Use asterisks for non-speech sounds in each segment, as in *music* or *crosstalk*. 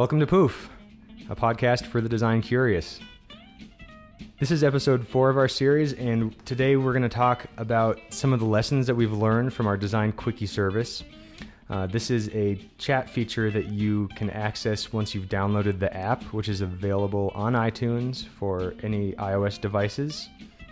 Welcome to Pouf, a podcast for the design curious. This is episode four of our series, and today we're going to talk about some of the lessons that we've learned from our Design Quickie service. Uh, this is a chat feature that you can access once you've downloaded the app, which is available on iTunes for any iOS devices.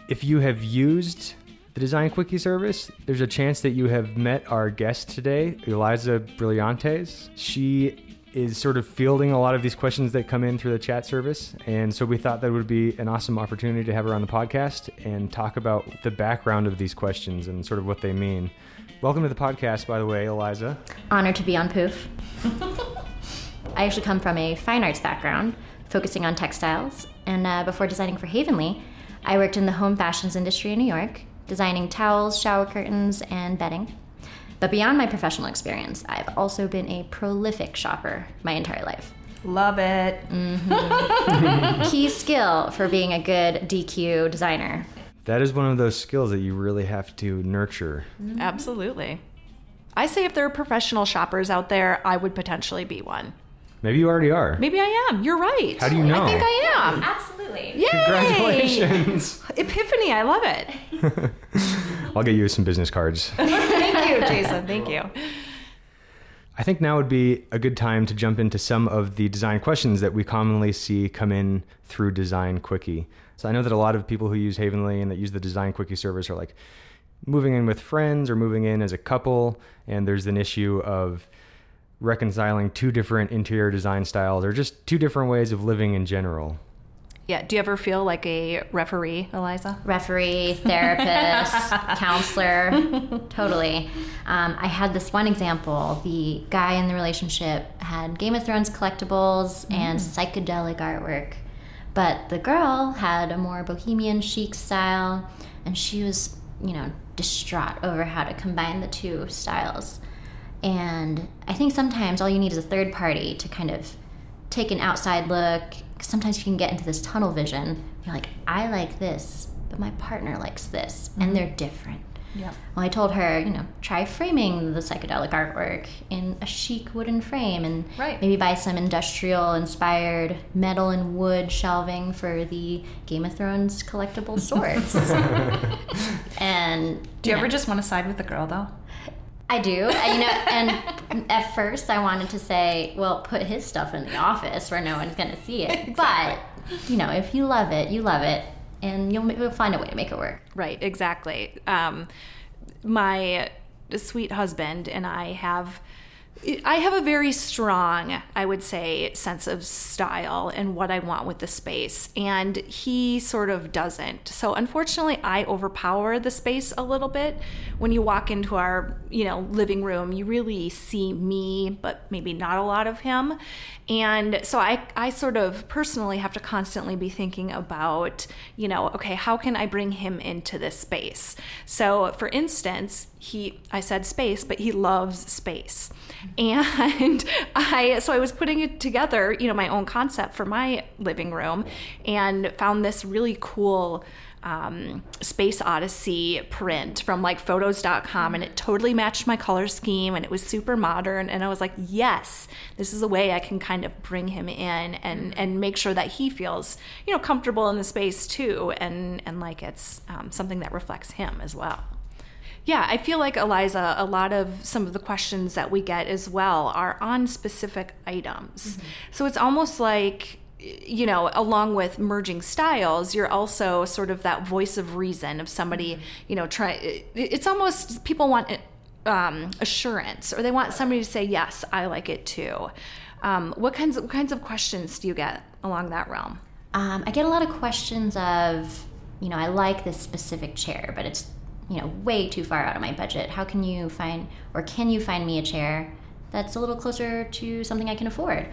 If you have used the Design Quickie service, there's a chance that you have met our guest today, Elyza Brillantes. She is sort of fielding a lot of these questions that come in through the chat service. And so we thought that would be an awesome opportunity to have her on the podcast and talk about the background of these questions and sort of what they mean. Welcome to the podcast, by the way, Elyza. Honored to be on Pouf. I actually come from a fine arts background, focusing on textiles. And uh, before designing for Havenly, I worked in the home fashions industry in New York, designing towels, shower curtains, and bedding. But beyond my professional experience, I've also been a prolific shopper my entire life. Love it. Mm-hmm. *laughs* Key skill for being a good DQ designer. That is one of those skills that you really have to nurture. Mm-hmm. Absolutely. I say if there are professional shoppers out there, I would potentially be one. Maybe you already are. Maybe I am. You're right. How do you know? I think I am. Absolutely. Yay! Congratulations. *laughs* Epiphany. I love it. *laughs* I'll get you some business cards. Thank you, *laughs* Jason. Thank you. I think now would be a good time to jump into some of the design questions that we commonly see come in through Design Quickie. So I know that a lot of people who use Havenly and that use the Design Quickie service are like moving in with friends or moving in as a couple, and there's an issue of reconciling two different interior design styles or just two different ways of living in general. Yeah. Do you ever feel like a referee, Elyza? referee, therapist, *laughs* counselor, totally. Um, I had this one example. The guy in the relationship had Game of Thrones collectibles and psychedelic artwork, but the girl had a more bohemian chic style, and she was, you know, distraught over how to combine the two styles. And I think sometimes all you need is a third party to kind of take an outside look. 'Cause sometimes you can get into this tunnel vision. You're like, I like this, but my partner likes this, and they're mm-hmm. different. Yeah. Well, I told her, you know, try framing the psychedelic artwork in a chic wooden frame and Right. maybe buy some industrial inspired metal and wood shelving for the Game of Thrones collectible *laughs* swords. *laughs* and Do you know, ever just want to side with the girl, though? I do. I, you know, and *laughs* at first I wanted to say, well, put his stuff in the office where no one's going to see it. *laughs* But, you know, if you love it, you love it, and you'll, you'll find a way to make it work. Right, exactly. Um, my sweet husband and I have. I have a very strong, I would say, sense of style and what I want with the space, and he sort of doesn't. So unfortunately, I overpower the space a little bit. When you walk into our, you know, living room, you really see me, but maybe not a lot of him. And so I, I sort of personally have to constantly be thinking about, you know, okay, how can I bring him into this space? So, for instance, he, I said space, but he loves space. And I, so I was putting it together, you know, my own concept for my living room and found this really cool um, Space Odyssey print from like photos.com and it totally matched my color scheme and it was super modern. And I was like, yes, this is a way I can kind of bring him in and, and make sure that he feels, you know, comfortable in the space too. And, and like it's um, something that reflects him as well. Yeah, I feel like Elyza, a lot of some of the questions that we get as well are on specific items. So it's almost like, you know, along with merging styles, you're also sort of that voice of reason of somebody, you know, try. It's almost people want um, assurance or they want somebody to say, yes, I like it too. Um, what kinds of what kinds of questions do you get along that realm? Um, I get a lot of questions of, you know, I like this specific chair, but it's, you know, way too far out of my budget. How can you find, or can you find me a chair that's a little closer to something I can afford?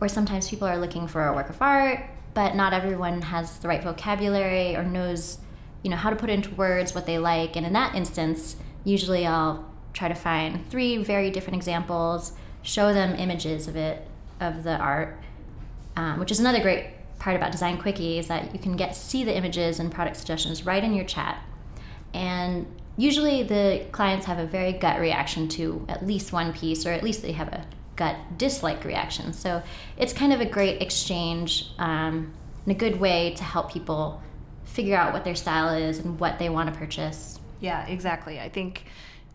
Or sometimes people are looking for a work of art, but not everyone has the right vocabulary or knows, you know, how to put into words what they like. And in that instance, usually I'll try to find three very different examples, show them images of it, of the art, um, which is another great part about Design Quickie is that you can get see the images and product suggestions right in your chat. And usually the clients have a very gut reaction to at least one piece, or at least they have a gut dislike reaction. So it's kind of a great exchange um, and a good way to help people figure out what their style is and what they want to purchase. Yeah, exactly. I think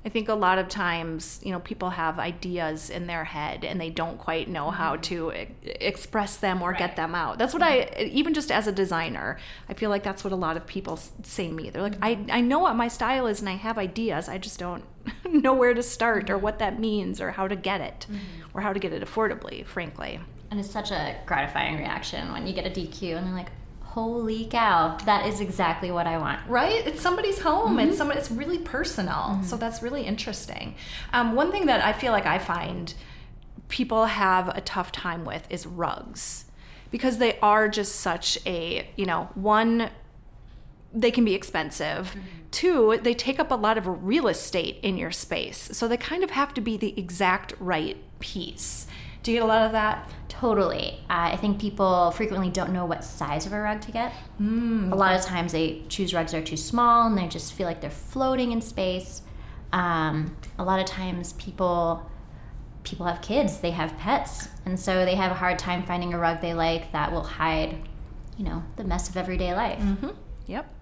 I think a lot of times, you know, people have ideas in their head and they don't quite know how Mm-hmm. to e- express them or get them out. That's what I, even just as a designer, I feel like that's what a lot of people say to me. They're like, Mm-hmm. I, I know what my style is and I have ideas. I just don't *laughs* know where to start or what that means or how to get it Mm-hmm. or how to get it affordably, frankly. And it's such a gratifying reaction when you get a DQ and they're like, holy cow, that is exactly what I want. right? It's somebody's home. It's mm-hmm. somebody it's really personal. Mm-hmm. So that's really interesting. Um, one thing that i feel like i find people have a tough time with is rugs. Because they are just such a you know one they can be expensive. Mm-hmm. Two they take up a lot of real estate in your space. So they kind of have to be the exact right piece do you get a lot of that Totally. Uh, I think people frequently don't know what size of a rug to get. a lot of times they choose rugs that are too small and they just feel like they're floating in space. Um, a lot of times people people have kids, they have pets, and so they have a hard time finding a rug they like that will hide, you know, the mess of everyday life. Yep.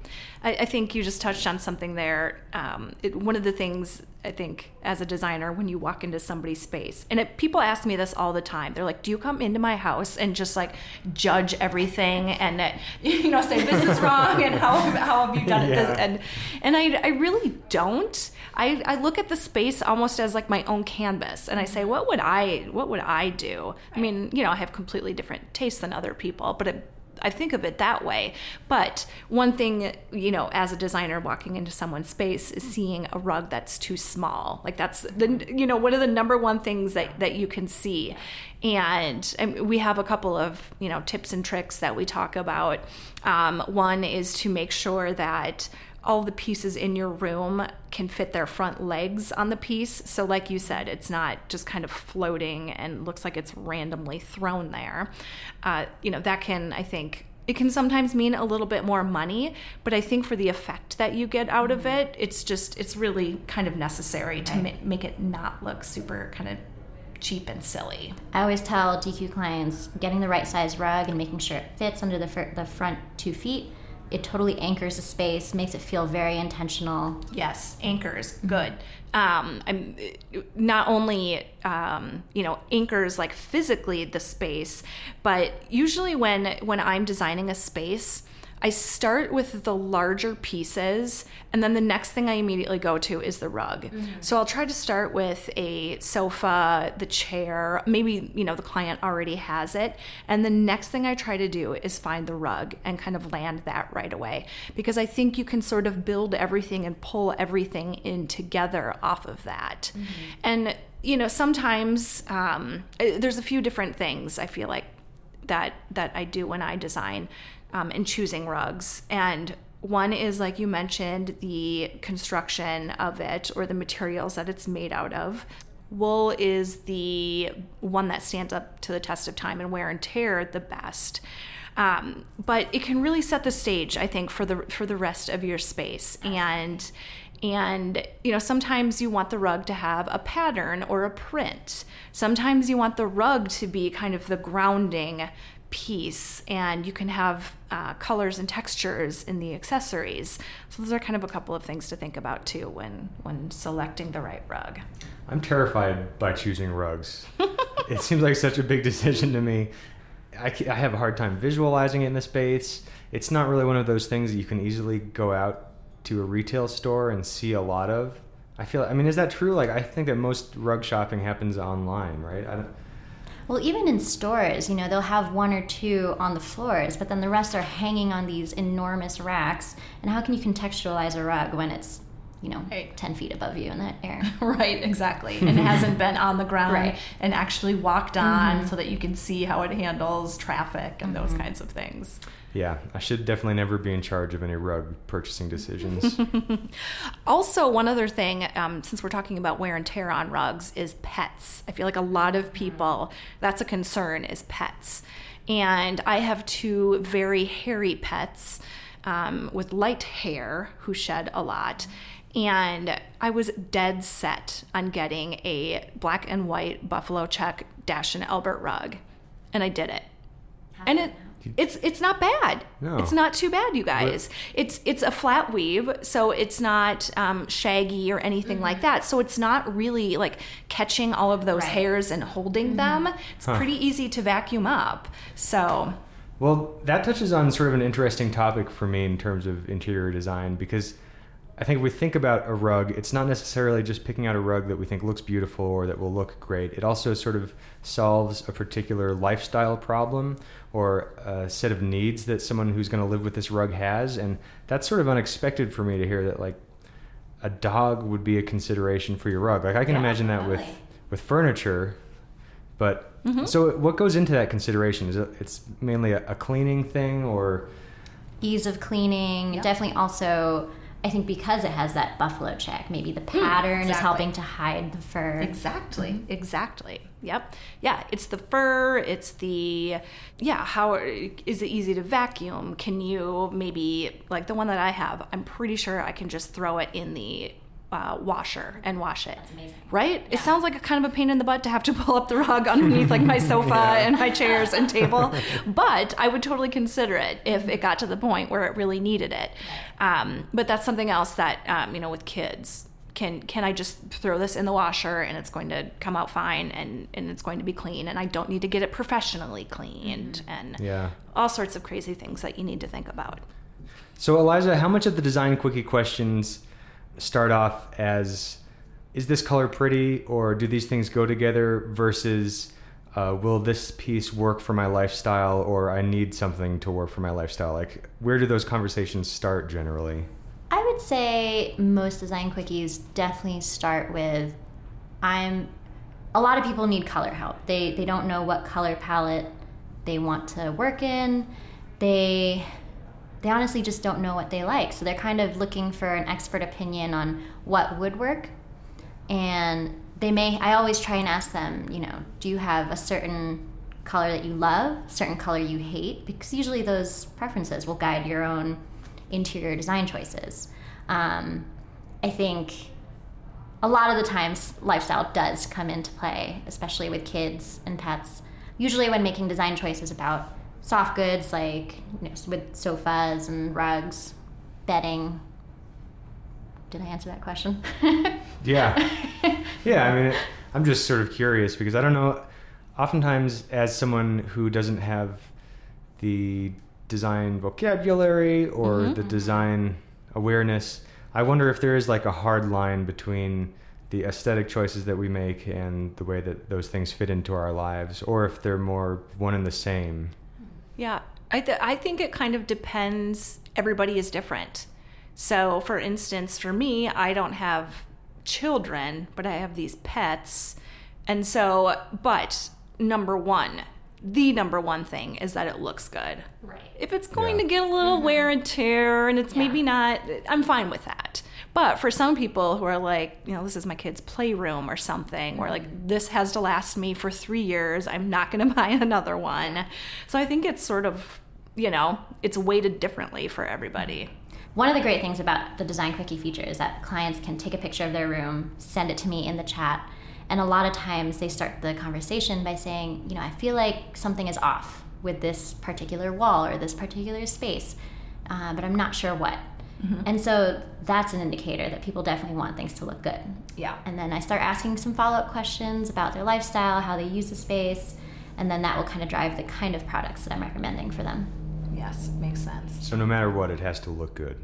I, I think you just touched on something there. Um, it, one of the things I think as a designer, when you walk into somebody's space, and it, people ask me this all the time. They're like, "Do you come into my house and just like judge everything and uh, *laughs* you know say this is wrong and how how have you done it?" This? And and I I really don't. I, I look at the space almost as like my own canvas, and I say, "What would I what would I do?" I mean, you know, I have completely different tastes than other people, but it, I think of it that way. But one thing, you know, as a designer walking into someone's space is seeing a rug that's too small. Like that's the, you know, one of the number one things that, that you can see. And, and we have a couple of, you know, tips and tricks that we talk about. Um, one is to make sure that all the pieces in your room can fit their front legs on the piece. So, like you said, it's not just kind of floating and looks like it's randomly thrown there. Uh, you know, that can, I think, it can sometimes mean a little bit more money, but I think for the effect that you get out of it, it's just, it's really kind of necessary to ma- make it not look super kind of cheap and silly. I always tell DQ clients getting the right size rug and making sure it fits under the, fir- the front two feet. It totally anchors the space, makes it feel very intentional. Yes, anchors, good. Um, I'm not only um, you know anchors like physically the space, but usually when when I'm designing a space, I start with the larger pieces, and then the next thing I immediately go to is the rug. So I'll try to start with a sofa, the chair, maybe you know the client already has it, and the next thing I try to do is find the rug and kind of land that right away. Because I think you can sort of build everything and pull everything in together off of that. And you know sometimes um, eh, there's a few different things I feel like that that I do when I design um, and choosing rugs. And one is like you mentioned the construction of it or the materials that it's made out of. Wool is the one that stands up to the test of time and wear and tear the best. Um, but it can really set the stage, I think, for the for the rest of your space. And and you know sometimes you want the rug to have a pattern or a print. Sometimes you want the rug to be kind of the grounding piece, and you can have uh, colors and textures in the accessories. So those are kind of a couple of things to think about too when when selecting the right rug. I'm terrified by choosing rugs. *laughs* it seems like such a big decision to me. I, I have a hard time visualizing it in the space. It's not really one of those things that you can easily go out to a retail store and see a lot of. I feel. I mean, is that true? Like, I think that most rug shopping happens online, right? Well, even in stores, you know, they'll have one or two on the floors, but then the rest are hanging on these enormous racks. And how can you contextualize a rug when it's, you know, Right. 10 feet above you in the air? *laughs* Right, exactly. *laughs* And it hasn't been on the ground Right. and actually walked on so that you can see how it handles traffic and those kinds of things. yeah, I should definitely never be in charge of any rug purchasing decisions. *laughs* Also, one other thing, um, since we're talking about wear and tear on rugs, is pets. I feel like a lot of people, that's a concern, is pets. And I have two very hairy pets um, with light hair who shed a lot. And I was dead set on getting a black and white buffalo check Dash and Albert rug, and I did it, and it it's it's not bad. No. It's not too bad, you guys. It's it's a flat weave, so it's not um, shaggy or anything like that. So it's not really like catching all of those Right. hairs and holding them. It's Huh. pretty easy to vacuum up. So Well, that touches on sort of an interesting topic for me in terms of interior design because I think if we think about a rug, it's not necessarily just picking out a rug that we think looks beautiful or that will look great. It also sort of solves a particular lifestyle problem or a set of needs that someone who's going to live with this rug has. And that's sort of unexpected for me to hear that, like, a dog would be a consideration for your rug. Like, I can Yeah, imagine that with, with furniture. But Mm-hmm. so, what goes into that consideration? Is it it's mainly a, a cleaning thing, or ease of cleaning. Yep. Definitely also, I think because it has that buffalo check, maybe the hmm, pattern is exactly. helping to hide the fur. Exactly. Mm-hmm. Exactly. Yep. Yeah. It's the fur. It's the yeah. How is it easy to vacuum? Can you maybe like the one that I have? I'm pretty sure I can just throw it in the uh, washer and wash it. That's amazing. Right? It sounds like a kind of a pain in the butt to have to pull up the rug *laughs* underneath like my sofa *laughs* and my chairs and table, *laughs* but I would totally consider it if it got to the point where it really needed it. Um, but that's something else that um, you know with kids. Can can I just throw this in the washer and it's going to come out fine and, and it's going to be clean and I don't need to get it professionally cleaned and yeah. all sorts of crazy things that you need to think about. So, Elyza, how much of the design quickie questions start off as is this color pretty, or do these things go together, versus uh, will this piece work for my lifestyle, or I need something to work for my lifestyle? Like, where do those conversations start generally? I would say most design quickies definitely start with I'm a lot of people need color help. They they don't know what color palette they want to work in. They they honestly just don't know what they like. So they're kind of looking for an expert opinion on what would work. And they may I always try and ask them, you know, do you have a certain color that you love, certain color you hate? Because usually those preferences will guide your own interior design choices. Um, I think a lot of the times lifestyle does come into play, especially with kids and pets. Usually, when making design choices about soft goods like you know, with sofas and rugs, bedding. Did I answer that question? *laughs* Yeah. *laughs* yeah, I mean, it, I'm just sort of curious because I don't know. Oftentimes, as someone who doesn't have the design vocabulary or Mm-hmm. the design awareness, I wonder if there is like a hard line between the aesthetic choices that we make and the way that those things fit into our lives, or if they're more one and the same. Yeah, I, th- I think it kind of depends. Everybody is different. So, for instance, for me, I don't have children, but I have these pets. And so, but number one, the number one thing is that it looks good. right. If it's going Yeah. to get a little mm-hmm. wear and tear and it's Yeah. maybe not, I'm fine with that. But for some people who are like, you know, this is my kid's playroom or something, or like, this has to last me for three years, I'm not going *laughs* to buy another one. So I think it's sort of, you know, it's weighted differently for everybody. One of the great things about the Design Quickie feature is that clients can take a picture of their room, send it to me in the chat, and a lot of times they start the conversation by saying, you know, I feel like something is off with this particular wall or this particular space, uh, but I'm not sure what. And so that's an indicator that people definitely want things to look good. Yeah. And then I start asking some follow up questions about their lifestyle, how they use the space, and then that will kind of drive the kind of products that I'm recommending for them. Yes, makes sense. So no matter what, it has to look good.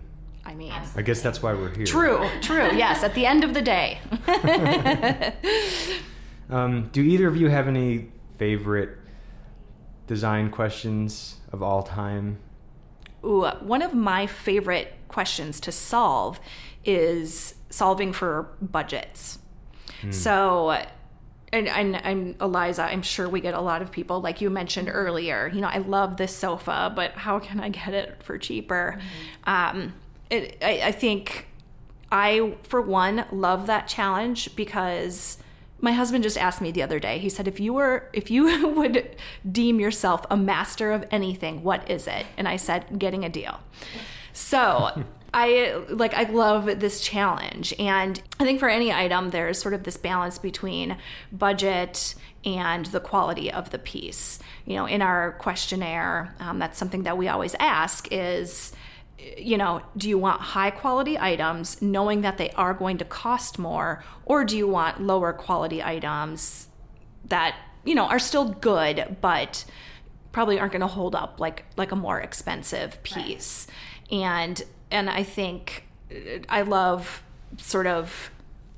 I mean, I guess that's why we're here. true, true. Yes, at the end of the day. *laughs* Um, do either of you have any favorite design questions of all time? Ooh, one of my favorite questions to solve is solving for budgets. So, and, and, and Elyza, I'm sure we get a lot of people, like you mentioned earlier, you know, I love this sofa, but how can I get it for cheaper? Um, it, I, I think I, for one, love that challenge because my husband just asked me the other day. He said, "If you were, if you *laughs* would deem yourself a master of anything, what is it?" And I said, "Getting a deal." So *laughs* I like I love this challenge, and I think for any item, there's sort of this balance between budget and the quality of the piece. You know, in our questionnaire, um, that's something that we always ask is, you know, do you want high quality items knowing that they are going to cost more, or do you want lower quality items that, you know, are still good, but probably aren't going to hold up like like a more expensive piece. Right. And and I think uh, I love sort of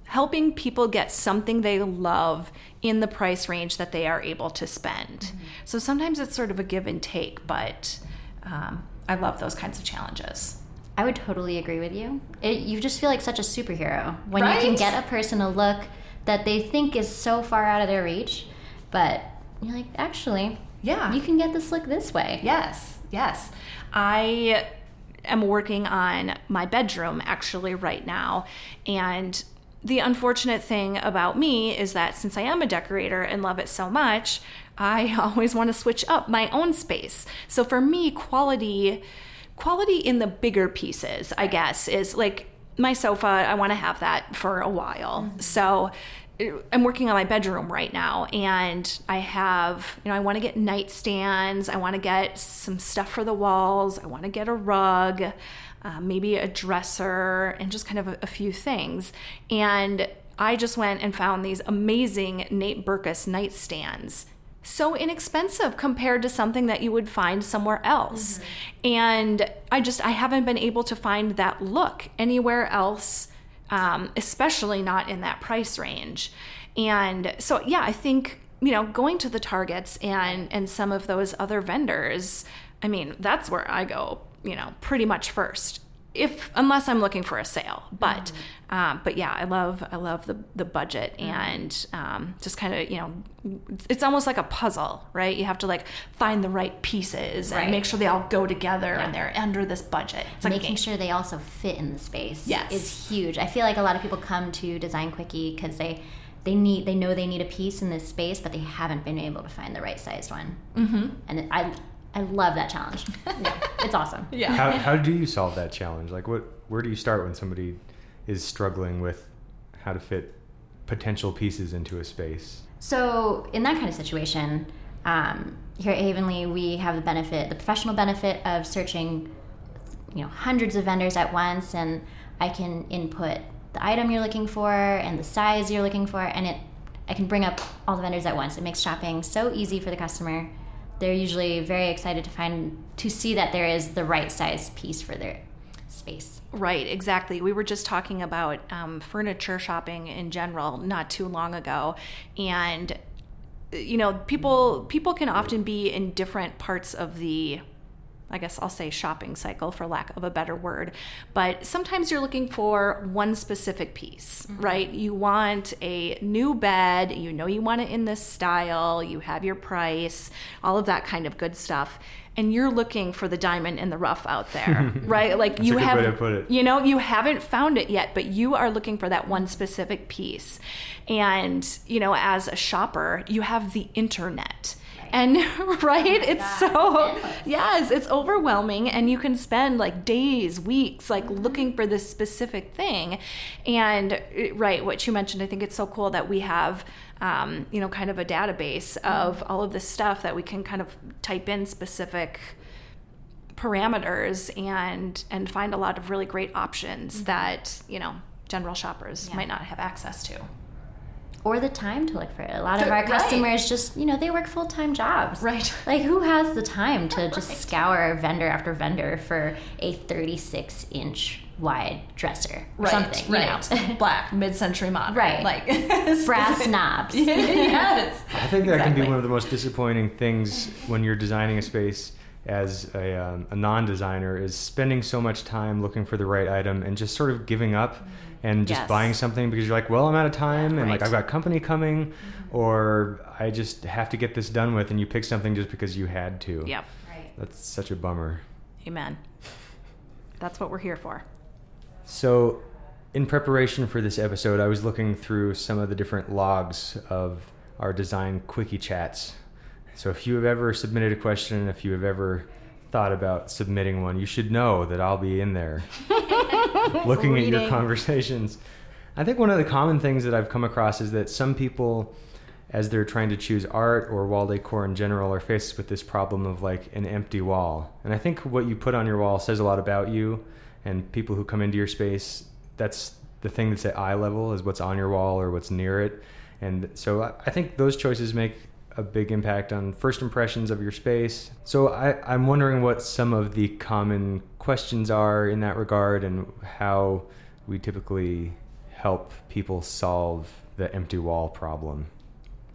helping people get something they love in the price range that they are able to spend. Mm-hmm. So sometimes it's sort of a give and take, but um, I love those kinds of challenges. I would totally agree with you. It, you just feel like such a superhero when right? you can get a person a look that they think is so far out of their reach, but you're like, actually, yeah, you can get this look this way. Yes, yes. I am working on my bedroom actually right now, and the unfortunate thing about me is that since I am a decorator and love it so much, I *laughs* always want to switch up my own space. So for me, quality quality in the bigger pieces, I guess, is like my sofa, I want to have that for a while. Mm-hmm. So I'm working on my bedroom right now and I have, you know, I want to get nightstands, I want to get some stuff for the walls, I want to get a rug uh, maybe a dresser, and just kind of a, a few things. And I just went and found these amazing Nate Berkus nightstands so inexpensive compared to something that you would find somewhere else. Mm-hmm. And I just I haven't been able to find that look anywhere else, um, especially not in that price range. And so yeah, I think you know going to the Targets and and some of those other vendors. I mean, that's where I go you know, pretty much first. If unless I'm looking for a sale, but mm-hmm. um, but yeah, I love I love the the budget mm-hmm. and um, just kind of you know, it's almost like a puzzle, right? You have to like find the right pieces right. and make sure they all go together yeah. and they're under this budget. It's like making sure they also fit in the space. Yes. is huge. I feel like a lot of people come to Design Quickie because they they need they know they need a piece in this space, but they haven't been able to find the right sized one. Mm-hmm. And I I love that challenge. *laughs* yeah, it's awesome. Yeah. How, *laughs* how do you solve that challenge? Like, what? Where do you start when somebody is struggling with how to fit potential pieces into a space? So, in that kind of situation, um, here at Havenly, we have the benefit, the professional benefit of searching, you know, hundreds of vendors at once, and I can input the item you're looking for and the size you're looking for, and it, I can bring up all the vendors at once. It makes shopping so easy for the customer they're usually very excited to find to see that there is the right size piece for their space. Right, exactly. We were just talking about um, furniture shopping in general not too long ago, and you know, people people can often be in different parts of the I guess I'll say shopping cycle for lack of a better word. But sometimes you're looking for one specific piece, mm-hmm. right? You want a new bed, you know you want it in this style, you have your price, all of that kind of good stuff. And you're looking for the diamond in the rough out there, *laughs* right? Like you have, you know, you haven't found it yet, but you are looking for that one specific piece. And you know, as a shopper, you have the internet and *laughs* right it's so yes it's overwhelming and you can spend like days weeks like mm-hmm. looking for this specific thing and right what you mentioned i think it's so cool that we have um, you know kind of a database of mm-hmm. all of this stuff that we can kind of type in specific parameters and and find a lot of really great options mm-hmm. that you know general shoppers yeah. might not have access to or the time to look for it. A lot of our customers right. just, you know, they work full time jobs. Right. *laughs* Like, who has the time to just right. scour vendor after vendor for a 36 inch wide dresser or right, something? Right. You know? *laughs* Black, mid century modern. Right. Like *laughs* brass knobs. yes. I think that exactly. can be one of the most disappointing things when you're designing a space as a, um, a non designer is spending so much time looking for the right item and just sort of giving up. Mm-hmm and just yes. buying something because you're like, well, I'm out of time, and like I've got company coming, mm-hmm. or I just have to get this done with, and you pick something just because you had to. Yep. Right. That's such a bummer. Amen. That's what we're here for. So, in preparation for this episode, I was looking through some of the different logs of our design quickie chats. So, if you have ever submitted a question, if you have ever thought about submitting one, you should know that I'll be in there. *laughs* looking at your conversations. I think one of the common things that I've come across is that some people as they're trying to choose art or wall decor in general, are faced with this problem of like an empty wall. And I think what you put on your wall says a lot about you and people who come into your space. That's the thing that's at eye level is what's on your wall or what's near it. And so I- I think those choices make a big impact on first impressions of your space. So I, I'm wondering what some of the common questions are in that regard and how we typically help people solve the empty wall problem.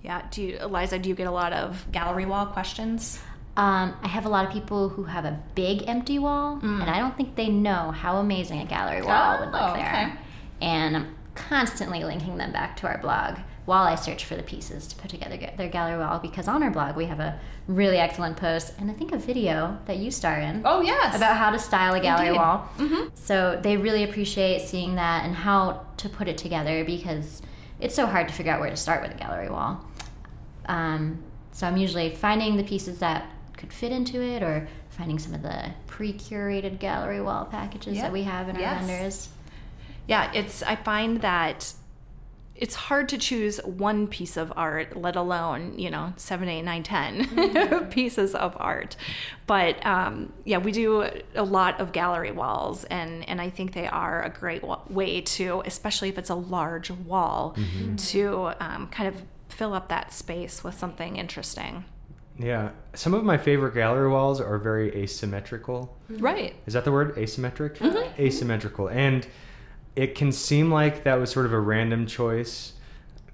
Yeah. Do you, Elyza? Do you get a lot of gallery wall questions? Um, I have a lot of people who have a big empty wall, and I don't think they know how amazing a gallery wall would Oh, look there. okay. And I'm constantly linking them back to our blog while I search for the pieces to put together their gallery wall because on our blog we have a really excellent post and I think a video that you star in Oh yes. about how to style a gallery Indeed. wall. So they really appreciate seeing that and how to put it together because it's so hard to figure out where to start with a gallery wall. Um, so I'm usually finding the pieces that could fit into it or finding some of the pre-curated gallery wall packages Yep. that we have in our Yes. vendors. Yeah, it's I find that it's hard to choose one piece of art, let alone, you know, seven, eight, nine, ten mm-hmm. *laughs* pieces of art. But um, yeah, we do a lot of gallery walls, and, and I think they are a great way to, especially if it's a large wall, mm-hmm. Mm-hmm. to um, kind of fill up that space with something interesting. Yeah, some of my favorite gallery walls are very asymmetrical. Right. Is that the word? Asymmetric? Asymmetrical. And it can seem like that was sort of a random choice.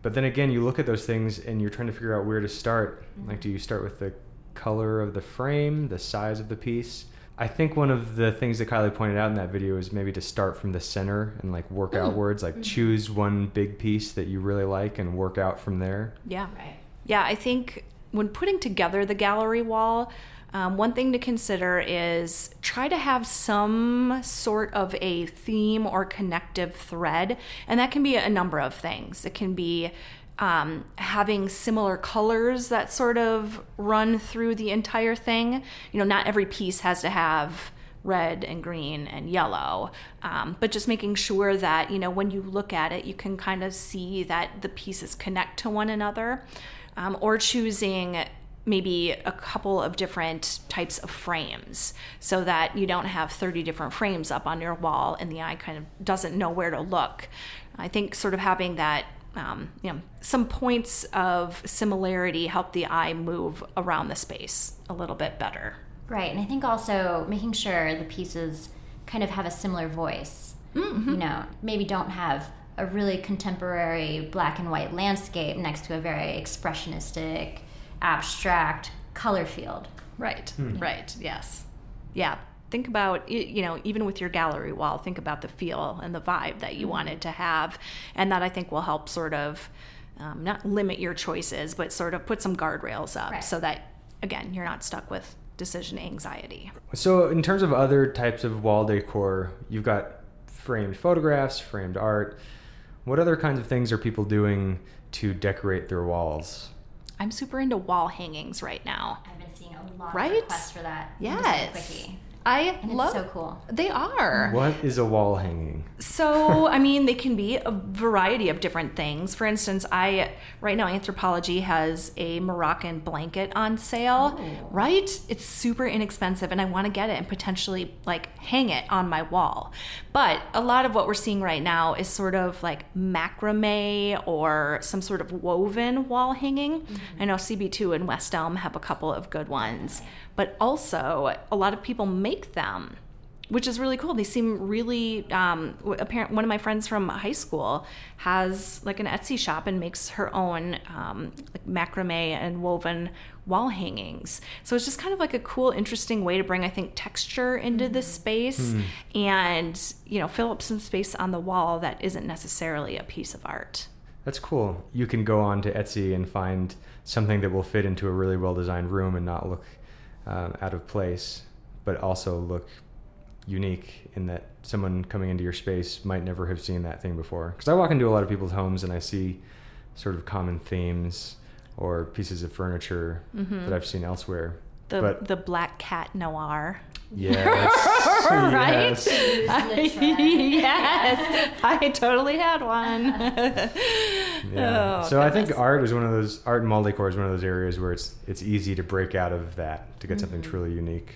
But then again, you look at those things and you're trying to figure out where to start. Mm-hmm. Like, do you start with the color of the frame, the size of the piece? I think one of the things that Kylee pointed out in that video is maybe to start from the center and like work mm. outwards, like mm-hmm. choose one big piece that you really like and work out from there. Yeah. Right. Yeah, I think when putting together the gallery wall, um, one thing to consider is try to have some sort of a theme or connective thread. And that can be a number of things. It can be um, having similar colors that sort of run through the entire thing. You know, not every piece has to have red and green and yellow um, but just making sure that you know when you look at it you can kind of see that the pieces connect to one another um, or choosing maybe a couple of different types of frames so that you don't have 30 different frames up on your wall and the eye kind of doesn't know where to look i think sort of having that um, you know some points of similarity help the eye move around the space a little bit better Right, and I think also making sure the pieces kind of have a similar voice. Mm-hmm. You know, maybe don't have a really contemporary black and white landscape next to a very expressionistic, abstract color field. Right, right, yes. Yeah, think about, you know, even with your gallery wall, think about the feel and the vibe that you wanted to have. And that I think will help sort of um, not limit your choices, but sort of put some guardrails up Right. so that, again, you're not stuck with decision anxiety. So, in terms of other types of wall decor, you've got framed photographs, framed art. What other kinds of things are people doing to decorate their walls? I'm super into wall hangings right now. I've been seeing a lot Right? of requests for that. Yes. Quickie. I And it's love so cool. They are. What is a wall hanging? So, I mean, they can be a variety of different things. For instance, I right now Anthropologie has a Moroccan blanket on sale. Oh. Right? It's super inexpensive and I want to get it and potentially like hang it on my wall. But a lot of what we're seeing right now is sort of like macrame or some sort of woven wall hanging. Mm-hmm. I know CB2 and West Elm have a couple of good ones. But also, a lot of people make them which is really cool. They seem really um, apparent. One of my friends from high school has like an Etsy shop and makes her own um, like macrame and woven wall hangings. So it's just kind of like a cool, interesting way to bring, I think, texture into this space and you know fill up some space on the wall that isn't necessarily a piece of art. That's cool. You can go on to Etsy and find something that will fit into a really well designed room and not look um, out of place, but also look unique in that someone coming into your space might never have seen that thing before. Because I walk into a lot of people's homes and I see sort of common themes or pieces of furniture that I've seen elsewhere. The but the black cat noir. yes, *laughs* right? yes. *laughs* yes, I totally had one. *laughs* Yeah. Oh, so I think art is one of those art and decor is one of those areas where it's it's easy to break out of that to get something Mm-hmm. truly unique.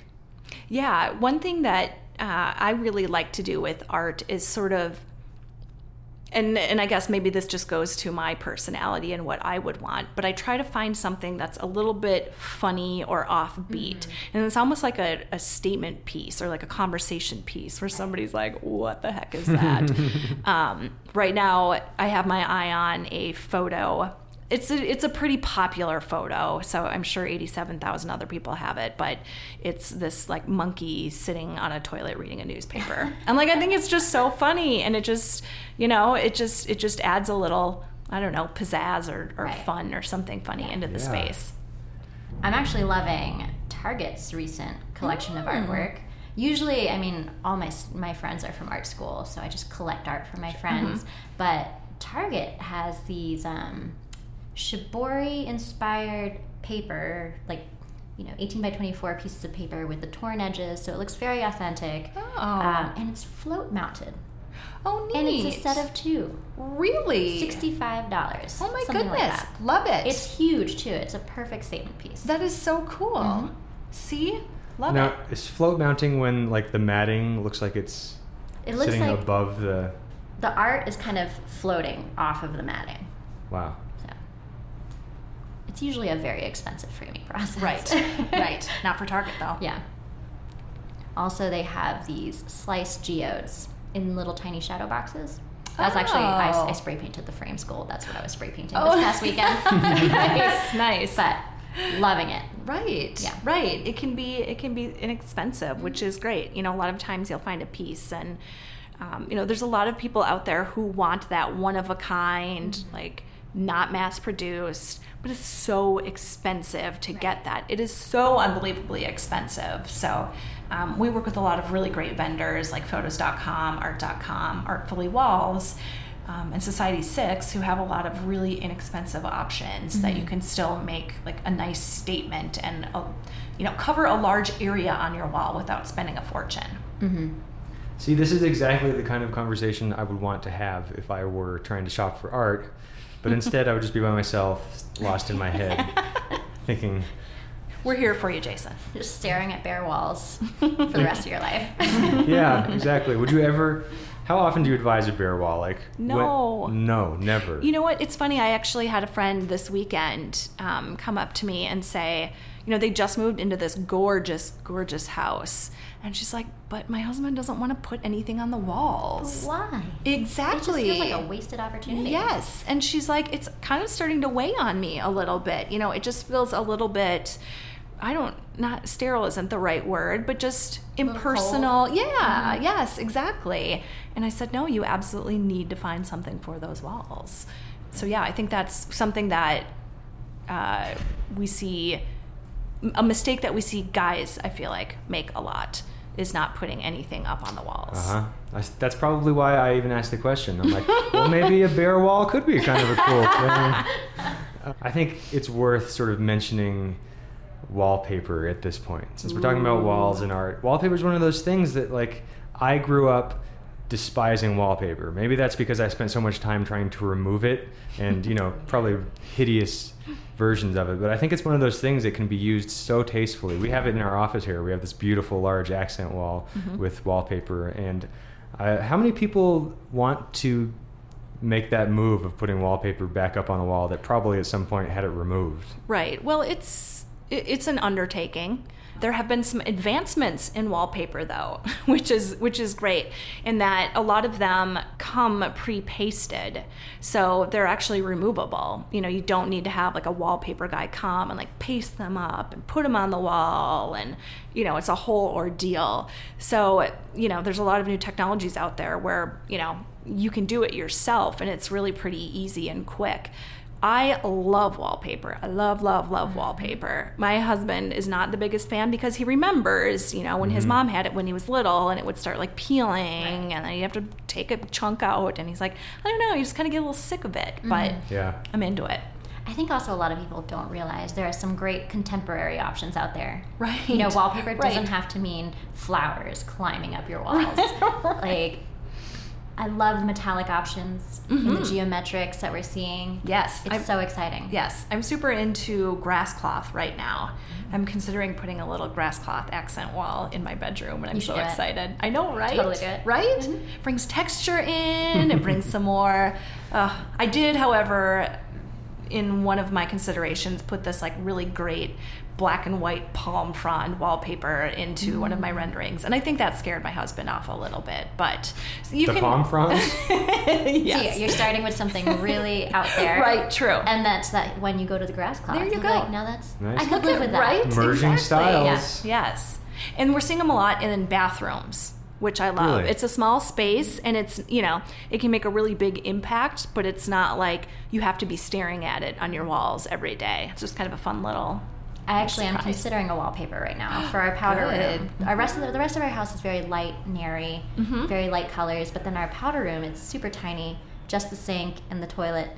Yeah, one thing that uh, I really like to do with art is sort of, and and I guess maybe this just goes to my personality and what I would want, but I try to find something that's a little bit funny or offbeat, and it's almost like a, a statement piece or like a conversation piece where somebody's like, "What the heck is that?" *laughs* um, right now, I have my eye on a photo it's a, it's a pretty popular photo, so I'm sure 87,000 other people have it, but it's this like monkey sitting on a toilet reading a newspaper. *laughs* and like I think it's just so funny and it just, you know, it just it just adds a little, I don't know, pizzazz or, or Right. fun or something funny into the Yeah. space. I'm actually loving Target's recent collection of artwork. Usually, I mean, all my my friends are from art school, so I just collect art from my friends. But Target has these um, shibori inspired paper, like you know, 18 by 24 pieces of paper with the torn edges, so it looks very authentic. Oh. Um, and it's float mounted, Oh, neat. and it's a set of two. really Sixty-five dollars. Oh my goodness, Like love it. It's huge too. It's a perfect statement piece. that is so cool. See, love it. now, is float mounting when like the matting looks like it's it looks sitting like above the the art is kind of floating off of the matting. wow. It's usually a very expensive framing process. Right, *laughs* right. Not for Target though. Yeah. Also, they have these sliced geodes in little tiny shadow boxes. That's actually I, Oh. I spray painted the frames gold. That's what I was spray painting Oh. this past weekend. *laughs* nice, *laughs* nice. but loving it. Right. Yeah. Right. It can be it can be inexpensive, which is great. You know, a lot of times you'll find a piece and um, you know, there's a lot of people out there who want that one of a kind, like not mass produced, but it's so expensive to get that. It is so unbelievably expensive. So um, we work with a lot of really great vendors like photos.com, art.com, Artfully Walls um, and Society6, who have a lot of really inexpensive options that you can still make like a nice statement and a, you know cover a large area on your wall without spending a fortune. Mm-hmm. See, this is exactly the kind of conversation I would want to have if I were trying to shop for art, but instead I would just be by myself, lost in my head, *laughs* thinking, We're here for you, Jason. Just staring at bare walls *laughs* for the rest of your life. *laughs* yeah, exactly. Would you ever? How often do you advise a bare wall? Like when- No. no, never. You know what? It's funny. I actually had a friend this weekend um, come up to me and say, you know, they just moved into this gorgeous, gorgeous house. And she's like, but my husband doesn't want to put anything on the walls. Why? It Exactly. just feels like a wasted opportunity. Yes. And she's like, it's kind of starting to weigh on me a little bit. You know, it just feels a little bit, I don't, not sterile isn't the right word, but just little impersonal. cold. Yeah, yes, exactly. And I said, no, you absolutely need to find something for those walls. So, yeah, I think that's something that uh, we see, a mistake that we see guys, I feel like, make a lot is not putting anything up on the walls. Uh huh. That's probably why I even asked the question. I'm like, well, maybe a bare wall could be kind of a cool thing. *laughs* I think it's worth sort of mentioning wallpaper at this point, since we're talking about walls and art. Wallpaper is one of those things that, like, I grew up despising wallpaper. Maybe that's because I spent so much time trying to remove it, and you know, probably hideous versions of it. But I think it's one of those things that can be used so tastefully. We have it in our office here. We have this beautiful large accent wall with wallpaper, and uh, how many people want to make that move of putting wallpaper back up on a wall that probably at some point had it removed? Right. Well, it's it- it's an undertaking. There have been some advancements in wallpaper though, *laughs* which is which is great in that a lot of them come pre-pasted. So they're actually removable. You know, you don't need to have like a wallpaper guy come and like paste them up and put them on the wall and you know, it's a whole ordeal. So, you know, there's a lot of new technologies out there where, you know, you can do it yourself and it's really pretty easy and quick. I love wallpaper. I love, love, love mm-hmm. wallpaper. My husband is not the biggest fan because he remembers, you know, when his mm-hmm. mom had it when he was little and it would start like peeling and then you have to take a chunk out. And he's like, I don't know, you just kind of get a little sick of it. But mm-hmm. Yeah. I'm into it. I think also a lot of people don't realize there are some great contemporary options out there. Right. You know, wallpaper doesn't have to mean flowers climbing up your *laughs* walls. like I love the metallic options and the mm-hmm. geometrics that we're seeing. Yes, It's I'm- so exciting. Yes, I'm super into grass cloth right now. Mm-hmm. I'm considering putting a little grass cloth accent wall in my bedroom, and I'm so do it. excited. I know, right? Totally do it. Right? Mm-hmm. Brings texture in. it brings some *laughs* more. Uh, I did, however, in one of my considerations, put this like really great black and white palm frond wallpaper into one of my mm. renderings, and I think that scared my husband off a little bit. But you The can palm fronds? *laughs* yes. So you're starting with something really out there. *laughs* Right, true. And that's that when you go to the grass cloth. There you go. Like, now that's Nice. I could Look live at- with that. Right? Merging Exactly. styles. Yes. And we're seeing them a lot in bathrooms, which I love. Really? It's a small space and it's, you know, it can make a really big impact, but it's not like you have to be staring at it on your walls every day. It's just kind of a fun little. I actually am considering a wallpaper right now for our *gasps* powder room. Our rest of the, the rest of our house is very light and airy, Mm-hmm. very light colors. But then our powder room, it's super tiny, just the sink and the toilet,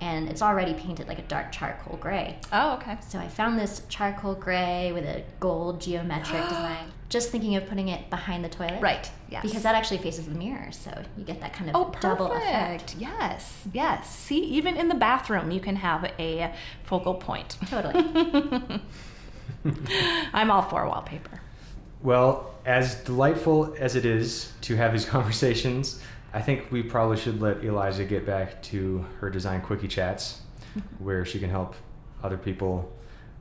and it's already painted like a dark charcoal gray. Oh, okay. So I found this charcoal gray with a gold geometric *gasps* design. Just thinking of putting it behind the toilet. Right. Yes. Because that actually faces the mirror, so you get that kind of Oh, double effect. perfect. Yes. Yes. See, even in the bathroom, you can have a focal point. Totally. *laughs* I'm all for wallpaper. Well, as delightful as it is to have these *laughs* conversations, I think we probably should let Elyza get back to her design quickie chats, mm-hmm. where she can help other people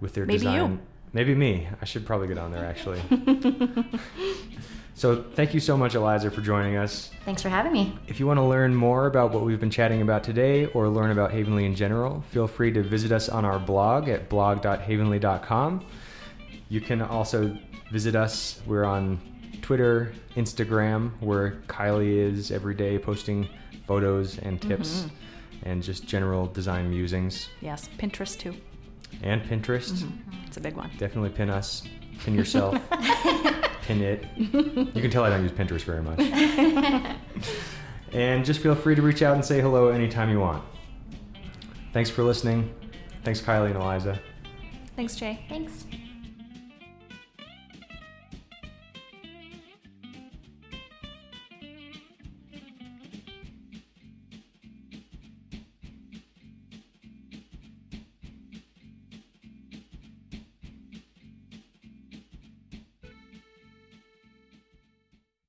with their Maybe design. you. Maybe me. I should probably get on there actually. *laughs* so, thank you so much, Elyza, for joining us. Thanks for having me. If you want to learn more about what we've been chatting about today or learn about Havenly in general, feel free to visit us on our blog at blog.havenly.com. You can also visit us. We're on Twitter, Instagram, where Kylee is every day posting photos and tips mm-hmm. and just general design musings. Yes. Pinterest too. And Pinterest. Mm-hmm. It's a big one. Definitely pin us, pin yourself, *laughs* pin it. You can tell I don't use Pinterest very much. *laughs* and just feel free to reach out and say hello anytime you want. Thanks for listening. Thanks, Kylee and Elyza. Thanks, Jay. Thanks.